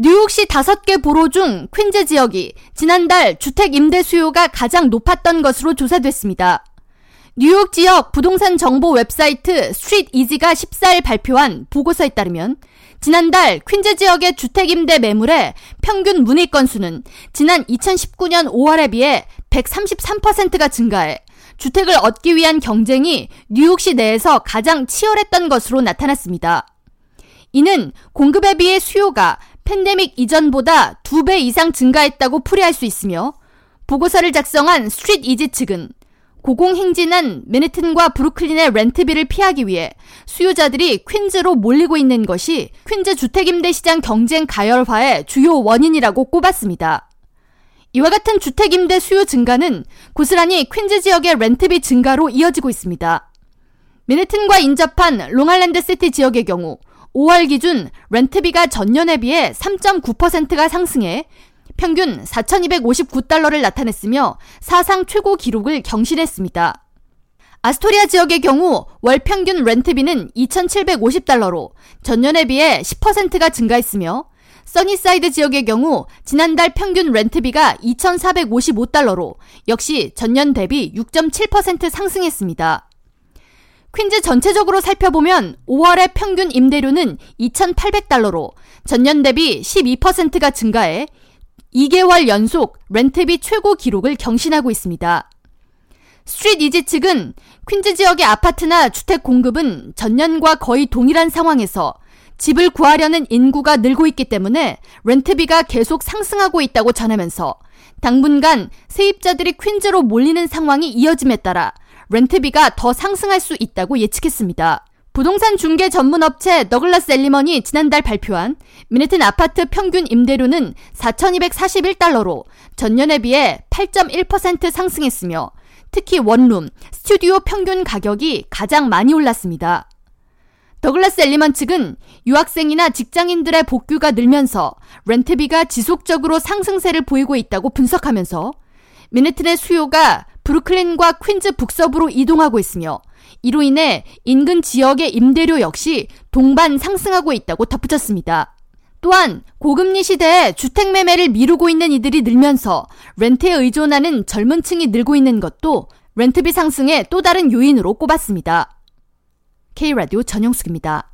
뉴욕시 다섯 개 borough 중 퀸즈 지역이 지난달 주택 임대 수요가 가장 높았던 것으로 조사됐습니다. 뉴욕 지역 부동산 정보 웹사이트 StreetEasy가 14일 발표한 보고서에 따르면 지난달 퀸즈 지역의 주택 임대 매물의 평균 문의 건수는 지난 2019년 5월에 비해 133%가 증가해 주택을 얻기 위한 경쟁이 뉴욕시 내에서 가장 치열했던 것으로 나타났습니다. 이는 공급에 비해 수요가 팬데믹 이전보다 두배 이상 증가했다고 풀이할 수 있으며 보고서를 작성한 StreetEasy 측은 고공행진한 맨해튼과 브루클린의 렌트비를 피하기 위해 수요자들이 퀸즈로 몰리고 있는 것이 퀸즈 주택임대 시장 경쟁 가열화의 주요 원인이라고 꼽았습니다. 이와 같은 주택임대 수요 증가는 고스란히 퀸즈 지역의 렌트비 증가로 이어지고 있습니다. 맨해튼과 인접한 롱알랜드 시티 지역의 경우 5월 기준 렌트비가 전년에 비해 3.9%가 상승해 평균 4,259달러를 나타냈으며 사상 최고 기록을 경신했습니다. 아스토리아 지역의 경우 월 평균 렌트비는 2,750달러로 전년에 비해 10%가 증가했으며 써니사이드 지역의 경우 지난달 평균 렌트비가 2,455달러로 역시 전년 대비 6.7% 상승했습니다. 퀸즈 전체적으로 살펴보면 5월의 평균 임대료는 2,800달러로 전년 대비 12%가 증가해 2개월 연속 렌트비 최고 기록을 경신하고 있습니다. StreetEasy 측은 퀸즈 지역의 아파트나 주택 공급은 전년과 거의 동일한 상황에서 집을 구하려는 인구가 늘고 있기 때문에 렌트비가 계속 상승하고 있다고 전하면서 당분간 세입자들이 퀸즈로 몰리는 상황이 이어짐에 따라 렌트비가 더 상승할 수 있다고 예측했습니다. 부동산 중개 전문 업체 너글라스 엘리먼이 지난달 발표한 미네튼 아파트 평균 임대료는 4,241달러로 전년에 비해 8.1% 상승했으며 특히 원룸, 스튜디오 평균 가격이 가장 많이 올랐습니다. 더글라스 엘리먼 측은 유학생이나 직장인들의 복귀가 늘면서 렌트비가 지속적으로 상승세를 보이고 있다고 분석하면서 미네튼의 수요가 브루클린과 퀸즈 북서부로 이동하고 있으며 이로 인해 인근 지역의 임대료 역시 동반 상승하고 있다고 덧붙였습니다. 또한 고금리 시대에 주택 매매를 미루고 있는 이들이 늘면서 렌트에 의존하는 젊은 층이 늘고 있는 것도 렌트비 상승의 또 다른 요인으로 꼽았습니다. K라디오 전영숙입니다.